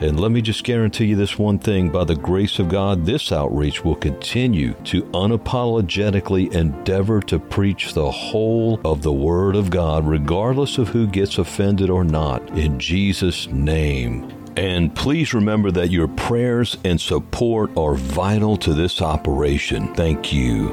And let me just guarantee you this one thing by the grace of God, this outreach will continue to unapologetically endeavor to preach the whole of the Word of God, regardless of who gets offended or not, in Jesus' name. And please remember that your prayers and support are vital to this operation. Thank you.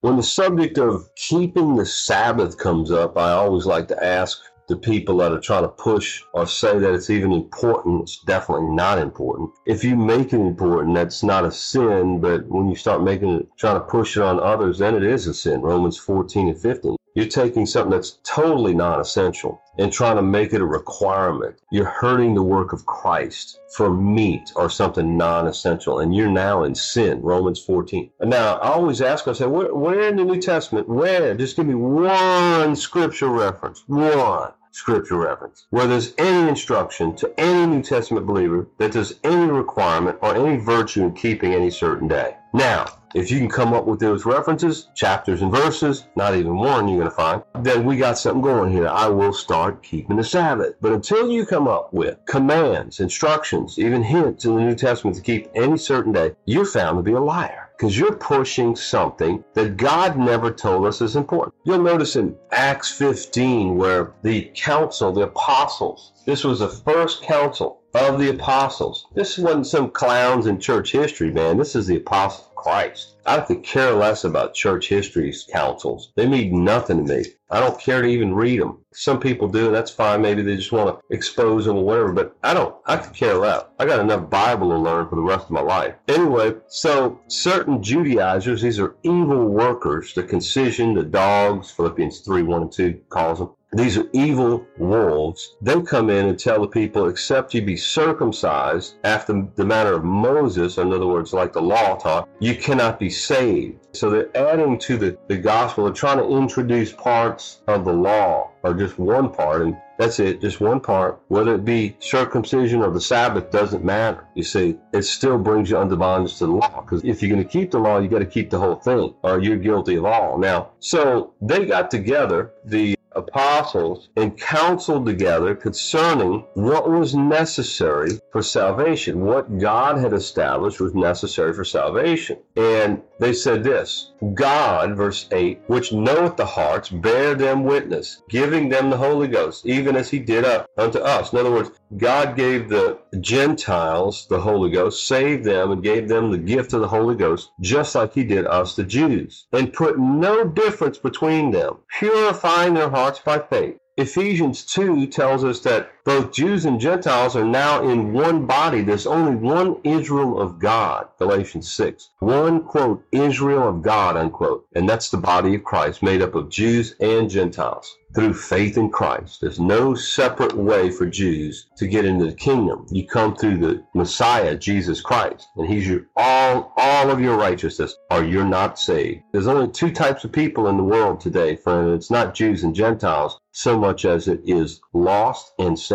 When the subject of keeping the Sabbath comes up, I always like to ask the people that are trying to push or say that it's even important, it's definitely not important. If you make it important, that's not a sin, but when you start making it, trying to push it on others, then it is a sin. Romans 14 and 15. You're taking something that's totally non essential and trying to make it a requirement. You're hurting the work of Christ for meat or something non essential, and you're now in sin. Romans 14. And now, I always ask myself, where, where in the New Testament, where? Just give me one scripture reference. One scripture reference where there's any instruction to any New Testament believer that there's any requirement or any virtue in keeping any certain day. Now, if you can come up with those references, chapters and verses, not even one you're going to find, then we got something going here. I will start keeping the Sabbath. But until you come up with commands, instructions, even hints in the New Testament to keep any certain day, you're found to be a liar because you're pushing something that God never told us is important. You'll notice in Acts 15 where the council, the apostles, this was the first council of the apostles. This wasn't some clowns in church history, man. This is the apostles of Christ. I could care less about church history's councils. They mean nothing to me. I don't care to even read them. Some people do, and that's fine. Maybe they just want to expose them or whatever, but I don't. I could care less. I got enough Bible to learn for the rest of my life. Anyway, so certain Judaizers, these are evil workers, the concision, the dogs, Philippians 3 1 and 2 calls them these are evil wolves. They come in and tell the people, except you be circumcised after the manner of Moses, in other words, like the law taught, you cannot be saved. So they're adding to the, the gospel. They're trying to introduce parts of the law, or just one part, and that's it, just one part. Whether it be circumcision or the Sabbath doesn't matter. You see, it still brings you under bondage to the law. Because if you're going to keep the law, you got to keep the whole thing, or you're guilty of all. Now, so they got together, the apostles and counseled together concerning what was necessary for salvation, what God had established was necessary for salvation. And they said this God, verse 8, which knoweth the hearts, bear them witness, giving them the Holy Ghost, even as he did unto us. In other words, God gave the Gentiles the Holy Ghost, saved them, and gave them the gift of the Holy Ghost, just like he did us, the Jews, and put no difference between them, purifying their hearts by faith. Ephesians 2 tells us that both Jews and Gentiles are now in one body. There's only one Israel of God, Galatians 6. One, quote, Israel of God, unquote. And that's the body of Christ made up of Jews and Gentiles through faith in Christ. There's no separate way for Jews to get into the kingdom. You come through the Messiah, Jesus Christ, and he's your all all of your righteousness or you're not saved. There's only two types of people in the world today, friend. It's not Jews and Gentiles so much as it is lost and saved.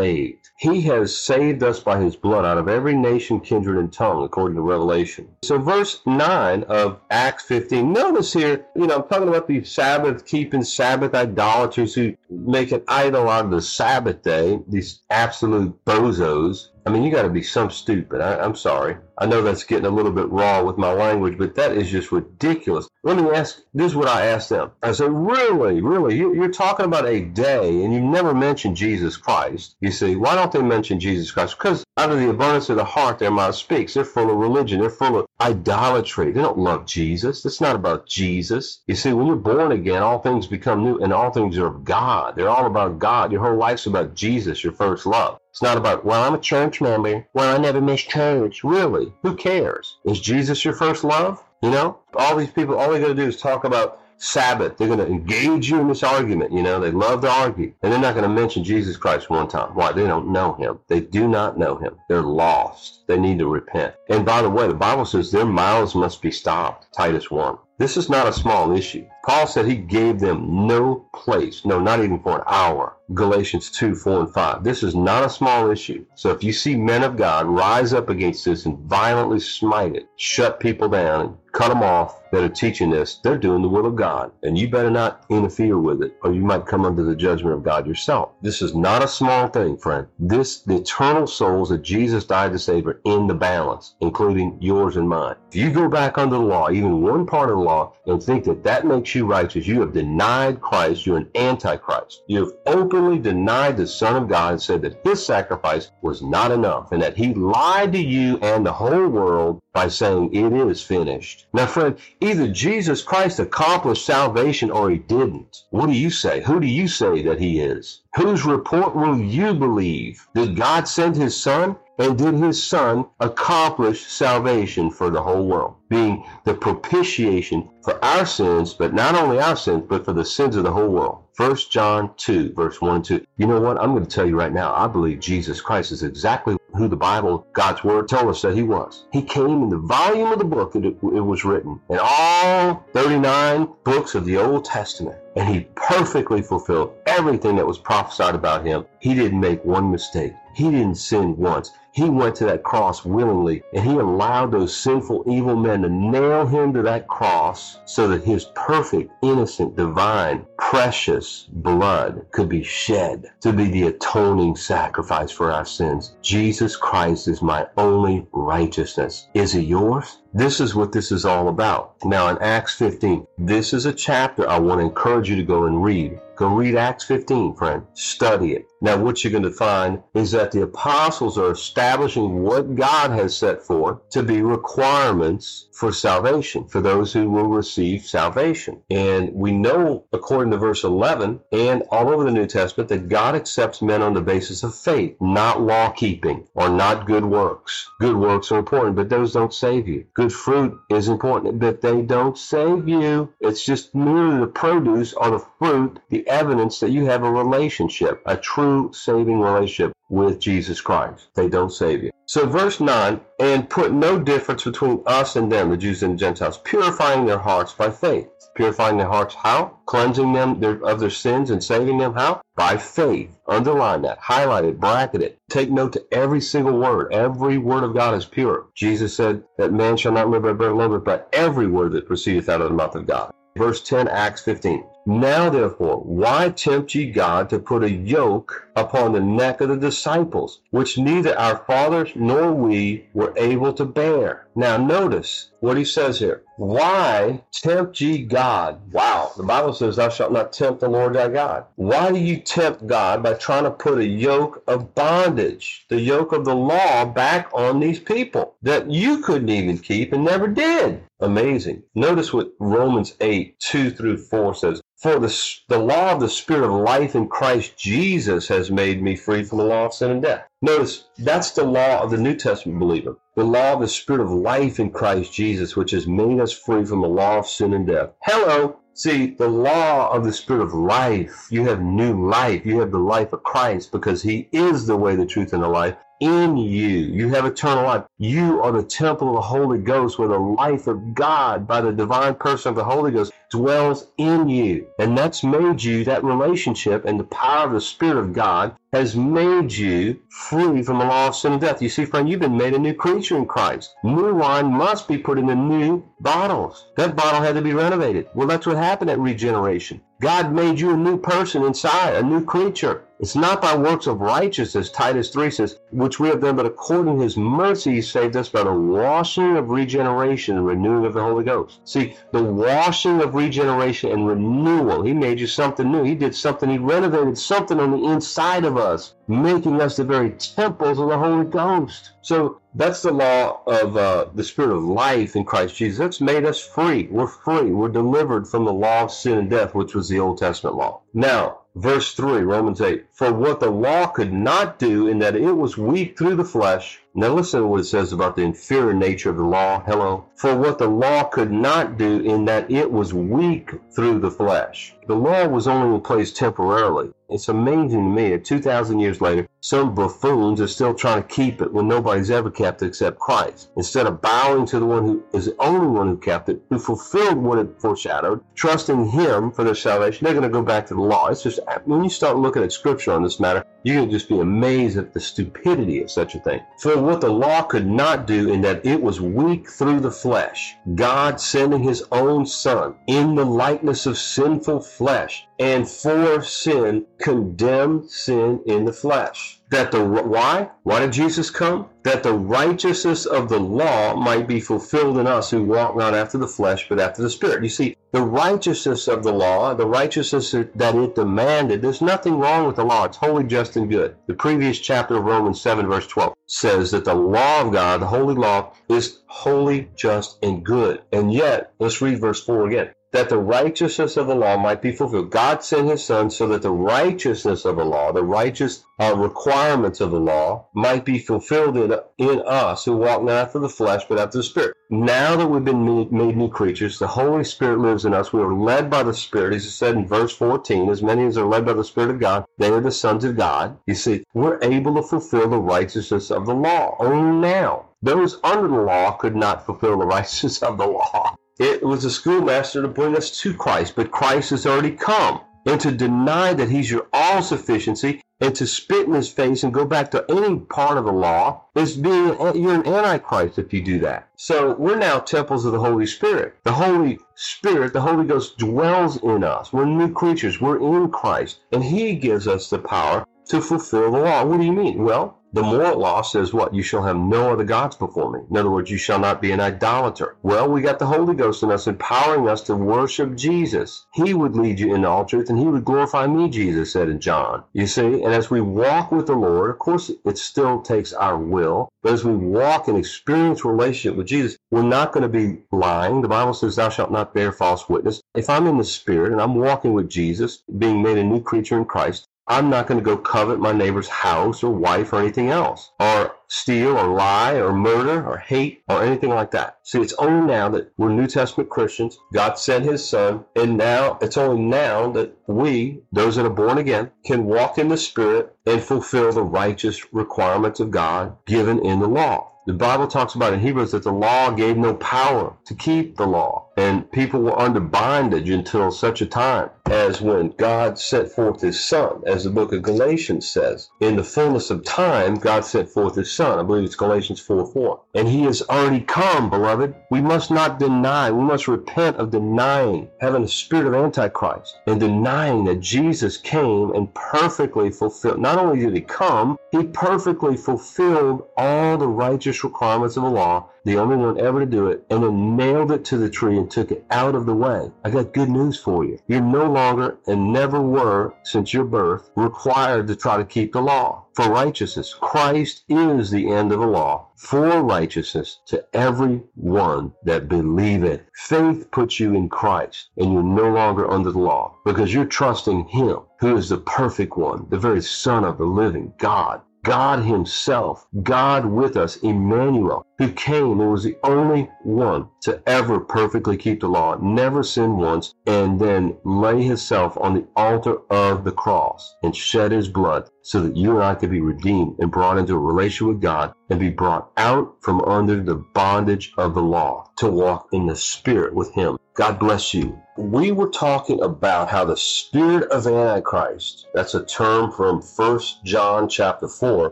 He has saved us by his blood out of every nation, kindred, and tongue, according to Revelation. So, verse 9 of Acts 15, notice here, you know, I'm talking about these Sabbath keeping, Sabbath idolaters who make an idol out of the Sabbath day, these absolute bozos. I mean, you got to be some stupid. I, I'm sorry. I know that's getting a little bit raw with my language, but that is just ridiculous. Let me ask this is what I asked them. I said, Really, really, you, are talking about a day and you never mentioned Jesus Christ. You see, why don't they mention Jesus Christ? Because out of the abundance of the heart, their mouth speaks. They're full of religion, they're full of idolatry. They don't love Jesus. It's not about Jesus. You see, when you're born again, all things become new and all things are of God. They're all about God. Your whole life's about Jesus, your first love. It's not about, well, I'm a church member. Well, I never miss church. Really? Who cares? Is Jesus your first love? You know, all these people, all they're going to do is talk about Sabbath. They're going to engage you in this argument. You know, they love to argue. And they're not going to mention Jesus Christ one time. Why? They don't know him. They do not know him. They're lost. They need to repent. And by the way, the Bible says their mouths must be stopped. Titus 1. This is not a small issue. Paul said he gave them no place, no, not even for an hour. Galatians 2, 4, and 5. This is not a small issue. So if you see men of God rise up against this and violently smite it, shut people down, and cut them off that are teaching this, they're doing the will of God. And you better not interfere with it, or you might come under the judgment of God yourself. This is not a small thing, friend. This, the eternal souls that Jesus died to save are in the balance, including yours and mine. If you go back under the law, even one part of the law, and think that that makes you righteous, you have denied Christ. You're an antichrist. You have openly denied the Son of God and said that his sacrifice was not enough and that he lied to you and the whole world by saying it is finished. Now, friend, either Jesus Christ accomplished salvation or he didn't. What do you say? Who do you say that he is? Whose report will you believe? Did God send his son? And did his son accomplish salvation for the whole world, being the propitiation for our sins, but not only our sins, but for the sins of the whole world? 1 John 2, verse 1 and 2. You know what? I'm going to tell you right now. I believe Jesus Christ is exactly who the Bible, God's Word, told us that He was. He came in the volume of the book that it, it was written, in all 39 books of the Old Testament. And He perfectly fulfilled everything that was prophesied about Him. He didn't make one mistake. He didn't sin once. He went to that cross willingly, and he allowed those sinful, evil men to nail him to that cross so that his perfect, innocent, divine, precious blood could be shed to be the atoning sacrifice for our sins. Jesus Christ is my only righteousness. Is it yours? This is what this is all about. Now, in Acts 15, this is a chapter I want to encourage you to go and read. Go read Acts 15, friend. Study it. Now, what you're going to find is that the apostles are establishing what God has set forth to be requirements for salvation, for those who will receive salvation. And we know, according to verse 11 and all over the New Testament, that God accepts men on the basis of faith, not law keeping or not good works. Good works are important, but those don't save you. Good fruit is important, but they don't save you. It's just merely the produce or the fruit, the evidence that you have a relationship, a true saving relationship with Jesus Christ. They don't save you. So, verse 9, and put no difference between us and them, the Jews and the Gentiles, purifying their hearts by faith. Purifying their hearts how? Cleansing them of their sins and saving them how? By faith. Underline that, highlight it, bracket it. Take note to every single word. Every word of God is pure. Jesus said that man shall not live by bread alone, but by every word that proceedeth out of the mouth of God. Verse 10, Acts 15. Now therefore, why tempt ye God to put a yoke upon the neck of the disciples, which neither our fathers nor we were able to bear? Now notice what he says here. Why tempt ye God? Wow, the Bible says, Thou shalt not tempt the Lord thy God. Why do you tempt God by trying to put a yoke of bondage, the yoke of the law, back on these people that you couldn't even keep and never did? Amazing. Notice what Romans 8, 2 through 4 says. For the, the law of the Spirit of life in Christ Jesus has made me free from the law of sin and death. Notice, that's the law of the New Testament believer. The law of the Spirit of life in Christ Jesus, which has made us free from the law of sin and death. Hello! See, the law of the Spirit of life, you have new life. You have the life of Christ because He is the way, the truth, and the life in you. You have eternal life. You are the temple of the Holy Ghost where the life of God by the divine person of the Holy Ghost dwells in you. And that's made you, that relationship and the power of the Spirit of God has made you free from the law of sin and death. You see, friend, you've been made a new creature in Christ. New wine must be put in the new bottles. That bottle had to be renovated. Well, that's what happened at regeneration. God made you a new person inside, a new creature. It's not by works of righteousness, Titus 3 says, which we have done, but according to his mercy, he saved us by the washing of regeneration and renewing of the Holy Ghost. See, the washing of regeneration and renewal, he made you something new. He did something, he renovated something on the inside of us, making us the very temples of the Holy Ghost. So that's the law of uh, the Spirit of life in Christ Jesus. That's made us free. We're free. We're delivered from the law of sin and death, which was the Old Testament law. Now, Verse 3, Romans 8. For what the law could not do, in that it was weak through the flesh. Now listen to what it says about the inferior nature of the law. Hello. For what the law could not do, in that it was weak through the flesh. The law was only in place temporarily. It's amazing to me that 2,000 years later, some buffoons are still trying to keep it when nobody's ever kept it except Christ. Instead of bowing to the one who is the only one who kept it, who fulfilled what it foreshadowed, trusting Him for their salvation, they're going to go back to the law. It's just, when you start looking at Scripture on this matter, you're going to just be amazed at the stupidity of such a thing. For what the law could not do, in that it was weak through the flesh, God sending His own Son in the likeness of sinful flesh, and for sin condemned sin in the flesh. That the why? Why did Jesus come? That the righteousness of the law might be fulfilled in us who walk not after the flesh but after the spirit. You see, the righteousness of the law, the righteousness that it demanded, there's nothing wrong with the law. It's holy, just, and good. The previous chapter of Romans 7, verse 12 says that the law of God, the holy law, is holy, just, and good. And yet, let's read verse 4 again that the righteousness of the law might be fulfilled. God sent his son so that the righteousness of the law, the righteous uh, requirements of the law, might be fulfilled in, in us who walk not after the flesh but after the spirit. Now that we've been made, made new creatures, the Holy Spirit lives in us. We are led by the Spirit. As it said in verse 14, as many as are led by the Spirit of God, they are the sons of God. You see, we're able to fulfill the righteousness of the law. Only now. Those under the law could not fulfill the righteousness of the law. It was the schoolmaster to bring us to Christ, but Christ has already come. And to deny that he's your all sufficiency and to spit in his face and go back to any part of the law is being you're an antichrist if you do that. So we're now temples of the Holy Spirit. The Holy Spirit, the Holy Ghost dwells in us. We're new creatures. We're in Christ, and He gives us the power to fulfill the law. What do you mean? Well, the moral law says what? You shall have no other gods before me. In other words, you shall not be an idolater. Well, we got the Holy Ghost in us, empowering us to worship Jesus. He would lead you in all truth, and He would glorify me, Jesus said in John. You see, and as we walk with the Lord, of course, it still takes our will, but as we walk and experience relationship with Jesus, we're not going to be lying. The Bible says, Thou shalt not bear false witness. If I'm in the Spirit and I'm walking with Jesus, being made a new creature in Christ, I'm not going to go covet my neighbor's house or wife or anything else, or steal or lie or murder or hate or anything like that. See, it's only now that we're New Testament Christians. God sent his son, and now it's only now that we, those that are born again, can walk in the Spirit and fulfill the righteous requirements of God given in the law. The Bible talks about in Hebrews that the law gave no power to keep the law, and people were under bondage until such a time as when God sent forth his Son, as the book of Galatians says. In the fullness of time, God sent forth his Son. I believe it's Galatians 4 4. And he has already come, beloved. We must not deny, we must repent of denying, having a spirit of Antichrist, and denying that Jesus came and perfectly fulfilled. Not only did he come, he perfectly fulfilled all the righteous requirements of the law, the only one ever to do it, and then nailed it to the tree took it out of the way. I got good news for you. You're no longer and never were, since your birth, required to try to keep the law for righteousness. Christ is the end of the law for righteousness to every one that believeth. Faith puts you in Christ, and you're no longer under the law because you're trusting Him, who is the perfect one, the very Son of the living God. God Himself, God with us, Emmanuel, who came and was the only one to ever perfectly keep the law, never sin once, and then lay Himself on the altar of the cross and shed His blood so that you and I could be redeemed and brought into a relation with God and be brought out from under the bondage of the law to walk in the Spirit with Him. God bless you. We were talking about how the spirit of Antichrist, that's a term from First John chapter 4,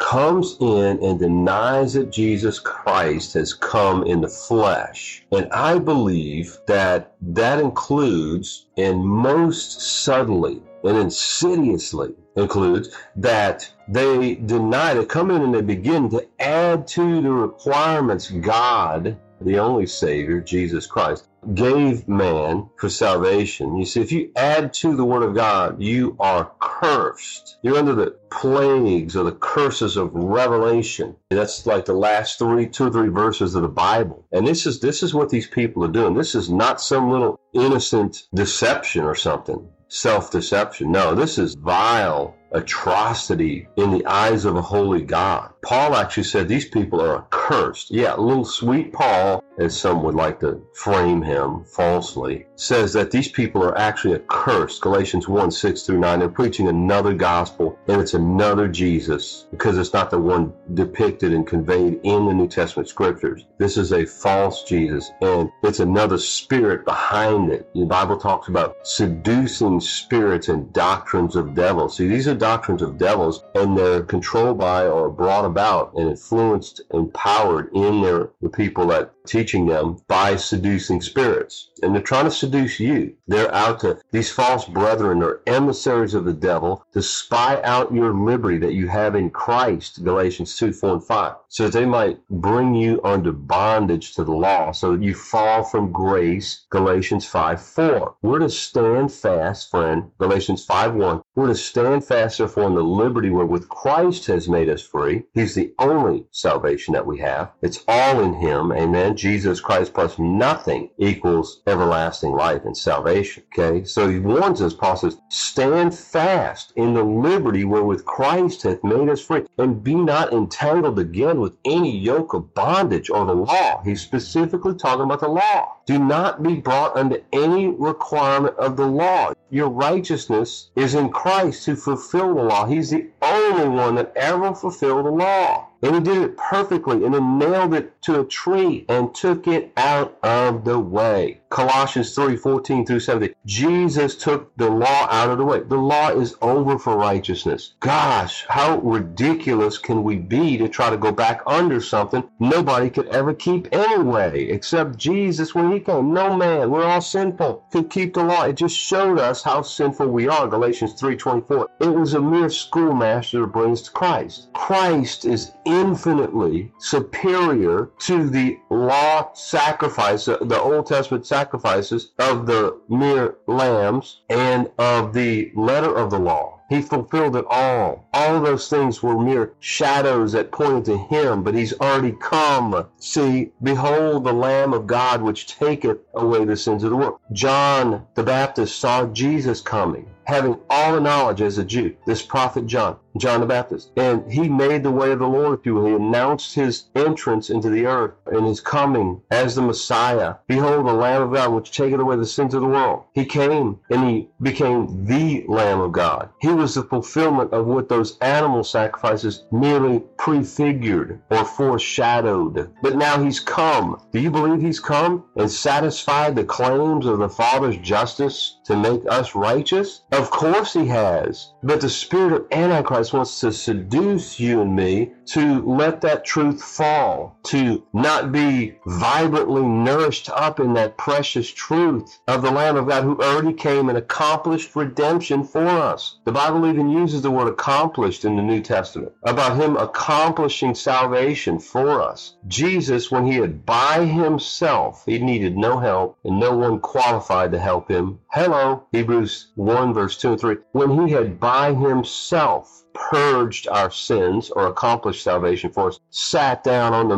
comes in and denies that Jesus Christ has come in the flesh. And I believe that that includes, and most subtly and insidiously includes, that they deny, they come in and they begin to add to the requirements God the only Savior, Jesus Christ, gave man for salvation. You see, if you add to the Word of God, you are cursed. You're under the plagues or the curses of Revelation. That's like the last three, two or three verses of the Bible. And this is this is what these people are doing. This is not some little innocent deception or something. Self deception. No, this is vile atrocity in the eyes of a holy God. Paul actually said these people are accursed. Yeah, little sweet Paul, as some would like to frame him falsely, says that these people are actually accursed. Galatians 1 6 through 9. They're preaching another gospel, and it's another Jesus because it's not the one depicted and conveyed in the New Testament scriptures. This is a false Jesus, and it's another spirit behind it. The Bible talks about seducing spirits and doctrines of devils. See, these are doctrines of devils, and they're controlled by or brought about and influenced, and powered in their the people that teaching them by seducing spirits. And they're trying to seduce you. They're out to, these false brethren are emissaries of the devil to spy out your liberty that you have in Christ, Galatians 2, 4, and 5. So that they might bring you under bondage to the law so that you fall from grace, Galatians 5, 4. We're to stand fast, friend, Galatians 5, 1. We're to stand fast, therefore, in the liberty wherewith Christ has made us free. He's the only salvation that we have. It's all in Him. Amen. Jesus Christ plus nothing equals everlasting life and salvation. Okay, so he warns us, Paul says, stand fast in the liberty wherewith Christ hath made us free, and be not entangled again with any yoke of bondage or the law. He's specifically talking about the law. Do not be brought under any requirement of the law. Your righteousness is in Christ who fulfilled the law. He's the only one that ever fulfilled the law. And he did it perfectly and then nailed it to a tree and took it out of the way. Colossians 3 14 through 17. Jesus took the law out of the way. The law is over for righteousness. Gosh, how ridiculous can we be to try to go back under something nobody could ever keep anyway, except Jesus when he came. No man, we're all sinful, could keep the law. It just showed us how sinful we are. Galatians 3 24. It was a mere schoolmaster to bring us to Christ. Christ is infinitely superior to the law sacrifice, the Old Testament sacrifices of the mere lambs and of the letter of the law. He fulfilled it all. All those things were mere shadows that pointed to him, but he's already come. See, behold the Lamb of God which taketh away the sins of the world. John the Baptist saw Jesus coming having all the knowledge as a Jew, this prophet John, John the Baptist. And he made the way of the Lord you. He announced his entrance into the earth and his coming as the Messiah. Behold, the Lamb of God, which taketh away the sins of the world. He came and he became the Lamb of God. He was the fulfillment of what those animal sacrifices merely prefigured or foreshadowed. But now he's come. Do you believe he's come and satisfied the claims of the Father's justice to make us righteous? Of course he has. But the spirit of Antichrist wants to seduce you and me to let that truth fall, to not be vibrantly nourished up in that precious truth of the Lamb of God who already came and accomplished redemption for us. The Bible even uses the word accomplished in the New Testament about him accomplishing salvation for us. Jesus, when he had by himself, he needed no help and no one qualified to help him. Hello, Hebrews 1 verse verse 2 and 3. When he had by himself purged our sins or accomplished salvation for us, sat down on the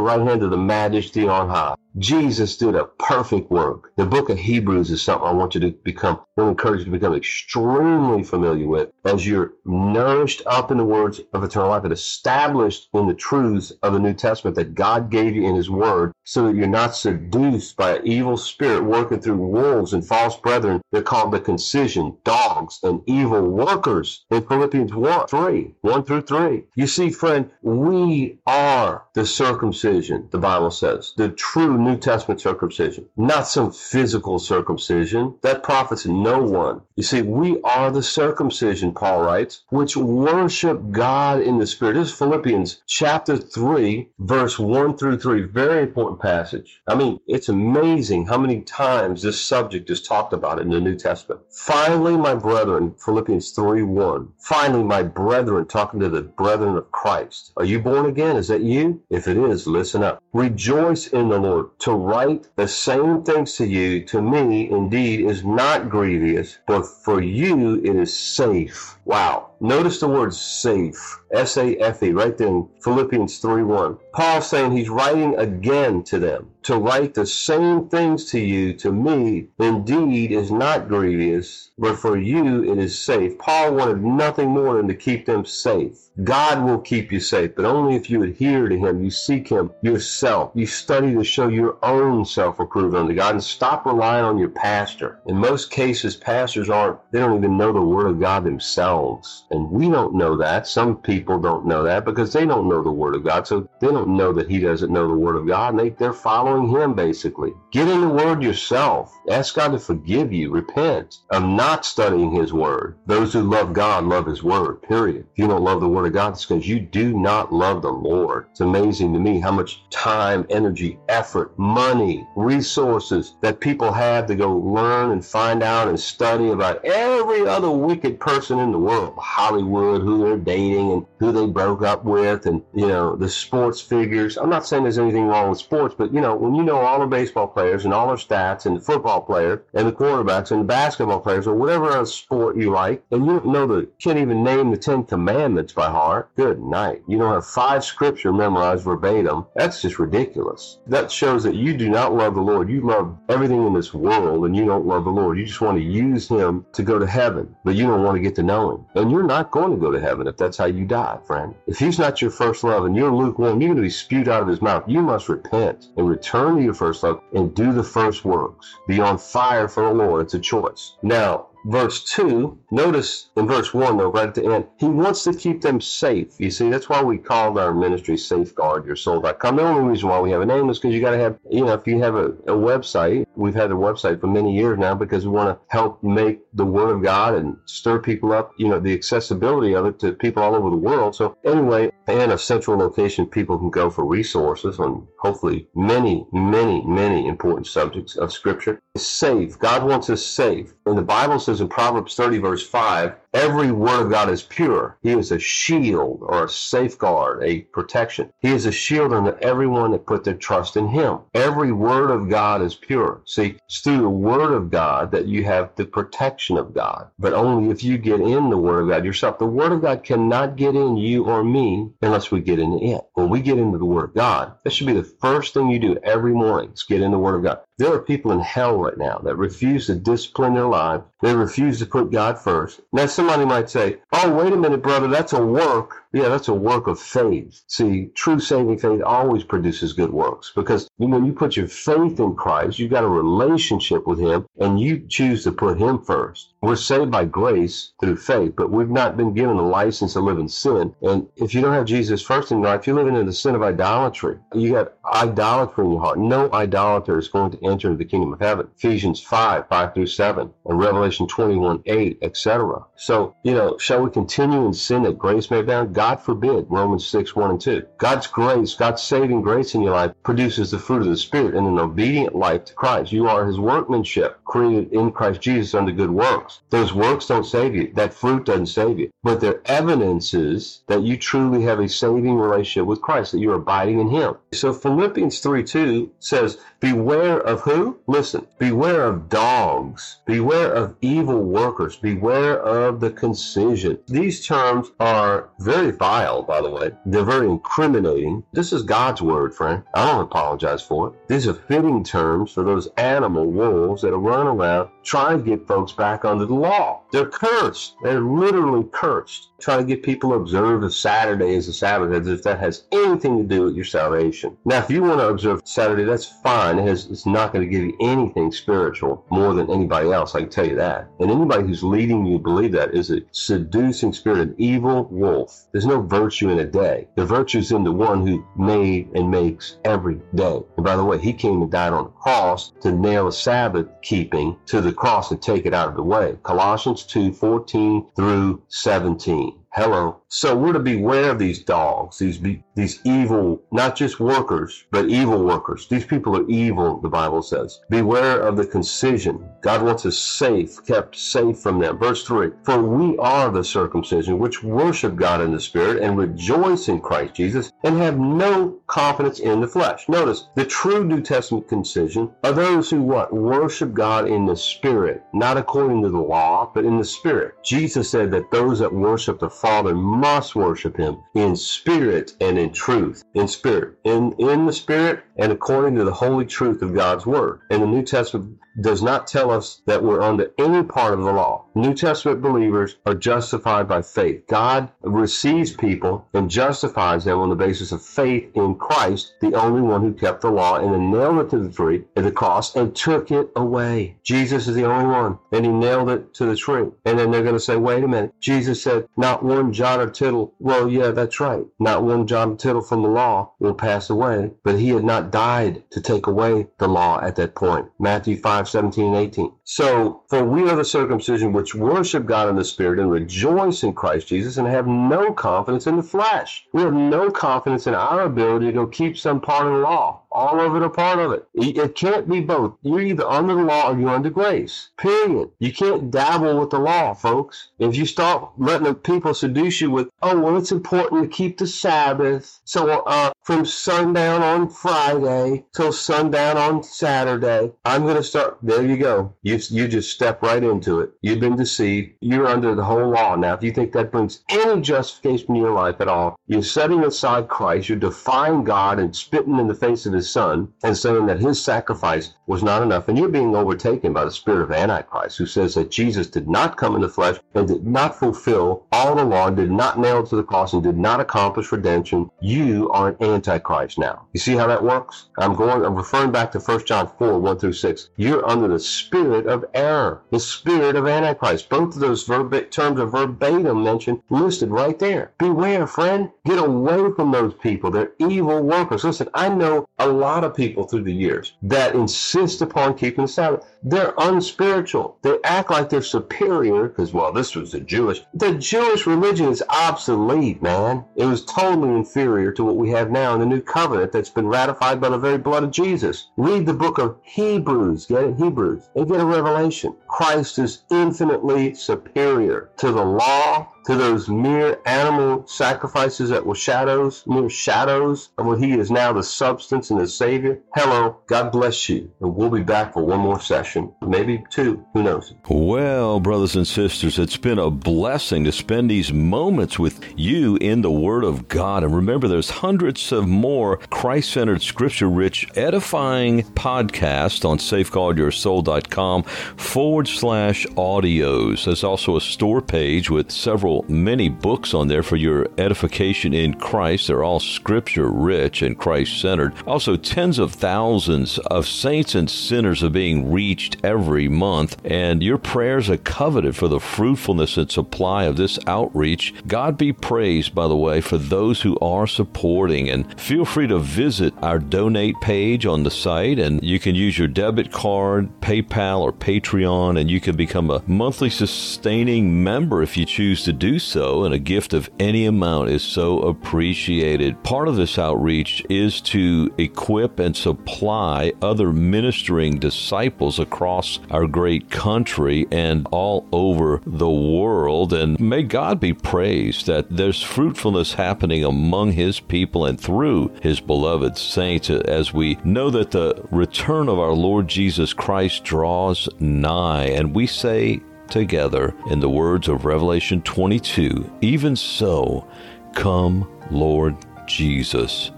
right hand of the majesty on high. Jesus did a perfect work. The book of Hebrews is something I want you to become, I want to encourage you to become extremely familiar with as you're nourished up in the words of eternal life and established in the truths of the New Testament that God gave you in His Word so that you're not seduced by an evil spirit working through wolves and false brethren. They're called the concision, dogs, and evil workers in Philippians 1, 3, 1 through 3. You see, friend, we are the circumcision, the Bible says, the true New Testament circumcision, not some physical circumcision that profits no one. You see, we are the circumcision, Paul writes, which worship God in the Spirit. This is Philippians chapter 3, verse 1 through 3. Very important passage. I mean, it's amazing how many times this subject is talked about in the New Testament. Finally, my brethren, Philippians 3 1. Finally, my brethren, talking to the brethren of Christ. Are you born again? Is that you? If it is, listen up. Rejoice in the Lord to write the same things to you, to me indeed is not grievous, but for you it is safe. Wow. Notice the word safe, S A F E, right there in Philippians 3 1. Paul's saying he's writing again to them. To write the same things to you, to me, indeed is not grievous, but for you it is safe. Paul wanted nothing more than to keep them safe. God will keep you safe, but only if you adhere to Him, you seek Him yourself, you study to show your own self approved unto God, and stop relying on your pastor. In most cases, pastors aren't, they don't even know the Word of God themselves. And we don't know that. Some people don't know that because they don't know the Word of God, so they don't know that He doesn't know the Word of God, and they, they're following Him basically. Get in the Word yourself. Ask God to forgive you. Repent of not studying His Word. Those who love God love His Word, period. If you don't love the Word of God, it's because you do not love the Lord. It's amazing to me how much time, energy, effort, money, resources that people have to go learn and find out and study about every other wicked person in the world. Hollywood, who they're dating and who they broke up with, and, you know, the sports figures. I'm not saying there's anything wrong with sports, but, you know, when you know all the baseball players and all their stats and the football player and the quarterbacks and the basketball players or whatever other sport you like, and you don't know the, can't even name the Ten Commandments by heart, good night. You don't have five scripture memorized verbatim. That's just ridiculous. That shows that you do not love the Lord. You love everything in this world and you don't love the Lord. You just want to use him to go to heaven, but you don't want to get to know him. And you're not going to go to heaven if that's how you die, friend. If he's not your first love and you're lukewarm, you're going to be spewed out of his mouth. You must repent and return to your first love and do the first works. Be on fire for the Lord. It's a choice. Now, verse 2, notice in verse 1, though, right at the end, he wants to keep them safe. You see, that's why we called our ministry Safeguard Your Soul.com. The only reason why we have a name is because you got to have, you know, if you have a, a website, we've had a website for many years now because we want to help make the Word of God and stir people up, you know, the accessibility of it to people all over the world. So, anyway, and a central location people can go for resources on hopefully many, many, many important subjects of Scripture. Safe. God wants us safe. And the Bible says in Proverbs 30, verse 5, Every word of God is pure. He is a shield or a safeguard, a protection. He is a shield unto everyone that put their trust in him. Every word of God is pure. See, it's through the word of God that you have the protection of God. But only if you get in the word of God yourself. The word of God cannot get in you or me unless we get in it. When we get into the word of God, that should be the first thing you do every morning is get in the word of God. There are people in hell right now that refuse to discipline their life. They refuse to put God first. Now, somebody might say, oh, wait a minute, brother, that's a work. Yeah, that's a work of faith. See, true saving faith always produces good works because when you put your faith in Christ, you've got a relationship with Him and you choose to put Him first. We're saved by grace through faith, but we've not been given a license to live in sin. And if you don't have Jesus first in your life, you're living in the sin of idolatry. You got idolatry in your heart. No idolater is going to enter the kingdom of heaven. Ephesians 5, 5 through 7, and Revelation 21, 8, etc. So, you know, shall we continue in sin that grace may abound? God forbid, Romans 6, 1 and 2. God's grace, God's saving grace in your life produces the fruit of the Spirit in an obedient life to Christ. You are his workmanship, created in Christ Jesus unto good works. Those works don't save you. That fruit doesn't save you. But they're evidences that you truly have a saving relationship with Christ, that you're abiding in him. So Philippians 3, 2 says, Beware of who? Listen, beware of dogs. Beware of evil workers. Beware of the concision. These terms are very vile, by the way. They're very incriminating. This is God's word, friend. I don't apologize for it. These are fitting terms for those animal wolves that are running around trying to get folks back under the law. They're cursed. They're literally cursed. Trying to get people to observe the Saturday as a Sabbath as if that has anything to do with your salvation. Now, if you want to observe Saturday, that's fine. It has, it's not going to give you anything spiritual more than anybody else. I can tell you that. And anybody who's leading you to believe that is a seducing spirit, an evil wolf. There's no virtue in a day. The virtue's in the one who made and makes every day. And by the way, he came and died on the cross to nail a Sabbath keeping to the cross and take it out of the way. Colossians 2 14 through 17. Hello. So we're to beware of these dogs, these these evil, not just workers, but evil workers. These people are evil, the Bible says. Beware of the concision. God wants us safe, kept safe from them. Verse 3 For we are the circumcision which worship God in the Spirit and rejoice in Christ Jesus and have no confidence in the flesh. Notice the true New Testament concision are those who what worship God in the spirit, not according to the law, but in the spirit. Jesus said that those that worship the Father must worship Him in spirit and in truth. In spirit, in in the spirit, and according to the holy truth of God's word. And the New Testament does not tell us that we're under any part of the law. New Testament believers are justified by faith. God receives people and justifies them on the basis of faith in Christ, the only one who kept the law and then nailed it to the tree at the cross and took it away. Jesus is the only one, and he nailed it to the tree. And then they're going to say, wait a minute. Jesus said, not one jot or tittle. Well, yeah, that's right. Not one jot or tittle from the law will pass away, but he had not died to take away the law at that point. Matthew 5 17 and 18. So, for we are the circumcision which worship God in the Spirit and rejoice in Christ Jesus and have no confidence in the flesh. We have no confidence in our ability to go keep some part of the law all of it or part of it. It can't be both. You're either under the law or you're under grace. Period. You can't dabble with the law, folks. If you start letting people seduce you with, oh, well, it's important to keep the Sabbath. So uh, from sundown on Friday till sundown on Saturday, I'm going to start. There you go. You, you just step right into it. You've been deceived. You're under the whole law. Now, if you think that brings any justification in your life at all, you're setting aside Christ. You're defying God and spitting in the face of his his son and saying that his sacrifice was not enough. And you're being overtaken by the spirit of Antichrist, who says that Jesus did not come in the flesh and did not fulfill all the law, did not nail to the cross, and did not accomplish redemption. You are an Antichrist now. You see how that works? I'm going, I'm referring back to 1 John 4, 1 through 6. You're under the spirit of error, the spirit of Antichrist. Both of those terms are verbatim mentioned, listed right there. Beware, friend. Get away from those people. They're evil workers. Listen, I know a lot of people through the years that insist upon keeping the Sabbath. They're unspiritual. They act like they're superior because, well, this was the Jewish. The Jewish religion is obsolete, man. It was totally inferior to what we have now in the new covenant that's been ratified by the very blood of Jesus. Read the book of Hebrews, get it? Hebrews, and get a revelation. Christ is infinitely superior to the law, to those mere animal sacrifices that were shadows, mere shadows of what he is now the substance and the Savior. Hello, God bless you. And we'll be back for one more session, maybe two, who knows. Well, brothers and sisters, it's been a blessing to spend these moments with you in the Word of God. And remember, there's hundreds of more Christ centered, scripture rich, edifying podcasts on safeguardyoursoul.com forward slash audios. There's also a store page with several many books on there for your edification in Christ. They're all scripture rich and Christ centered. Also, tens of thousands of saints and sinners are being reached every month, and your prayers are coveted for the fruitfulness and supply of this outreach. God be praised, by the way, for those who are supporting. And feel free to visit our donate page on the site, and you can use your debit card, PayPal, or Patreon, and you can become a monthly sustaining member if you choose to do do so, and a gift of any amount is so appreciated. Part of this outreach is to equip and supply other ministering disciples across our great country and all over the world. And may God be praised that there's fruitfulness happening among His people and through His beloved saints as we know that the return of our Lord Jesus Christ draws nigh. And we say, together in the words of Revelation 22 Even so, come, Lord Jesus.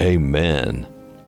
Amen.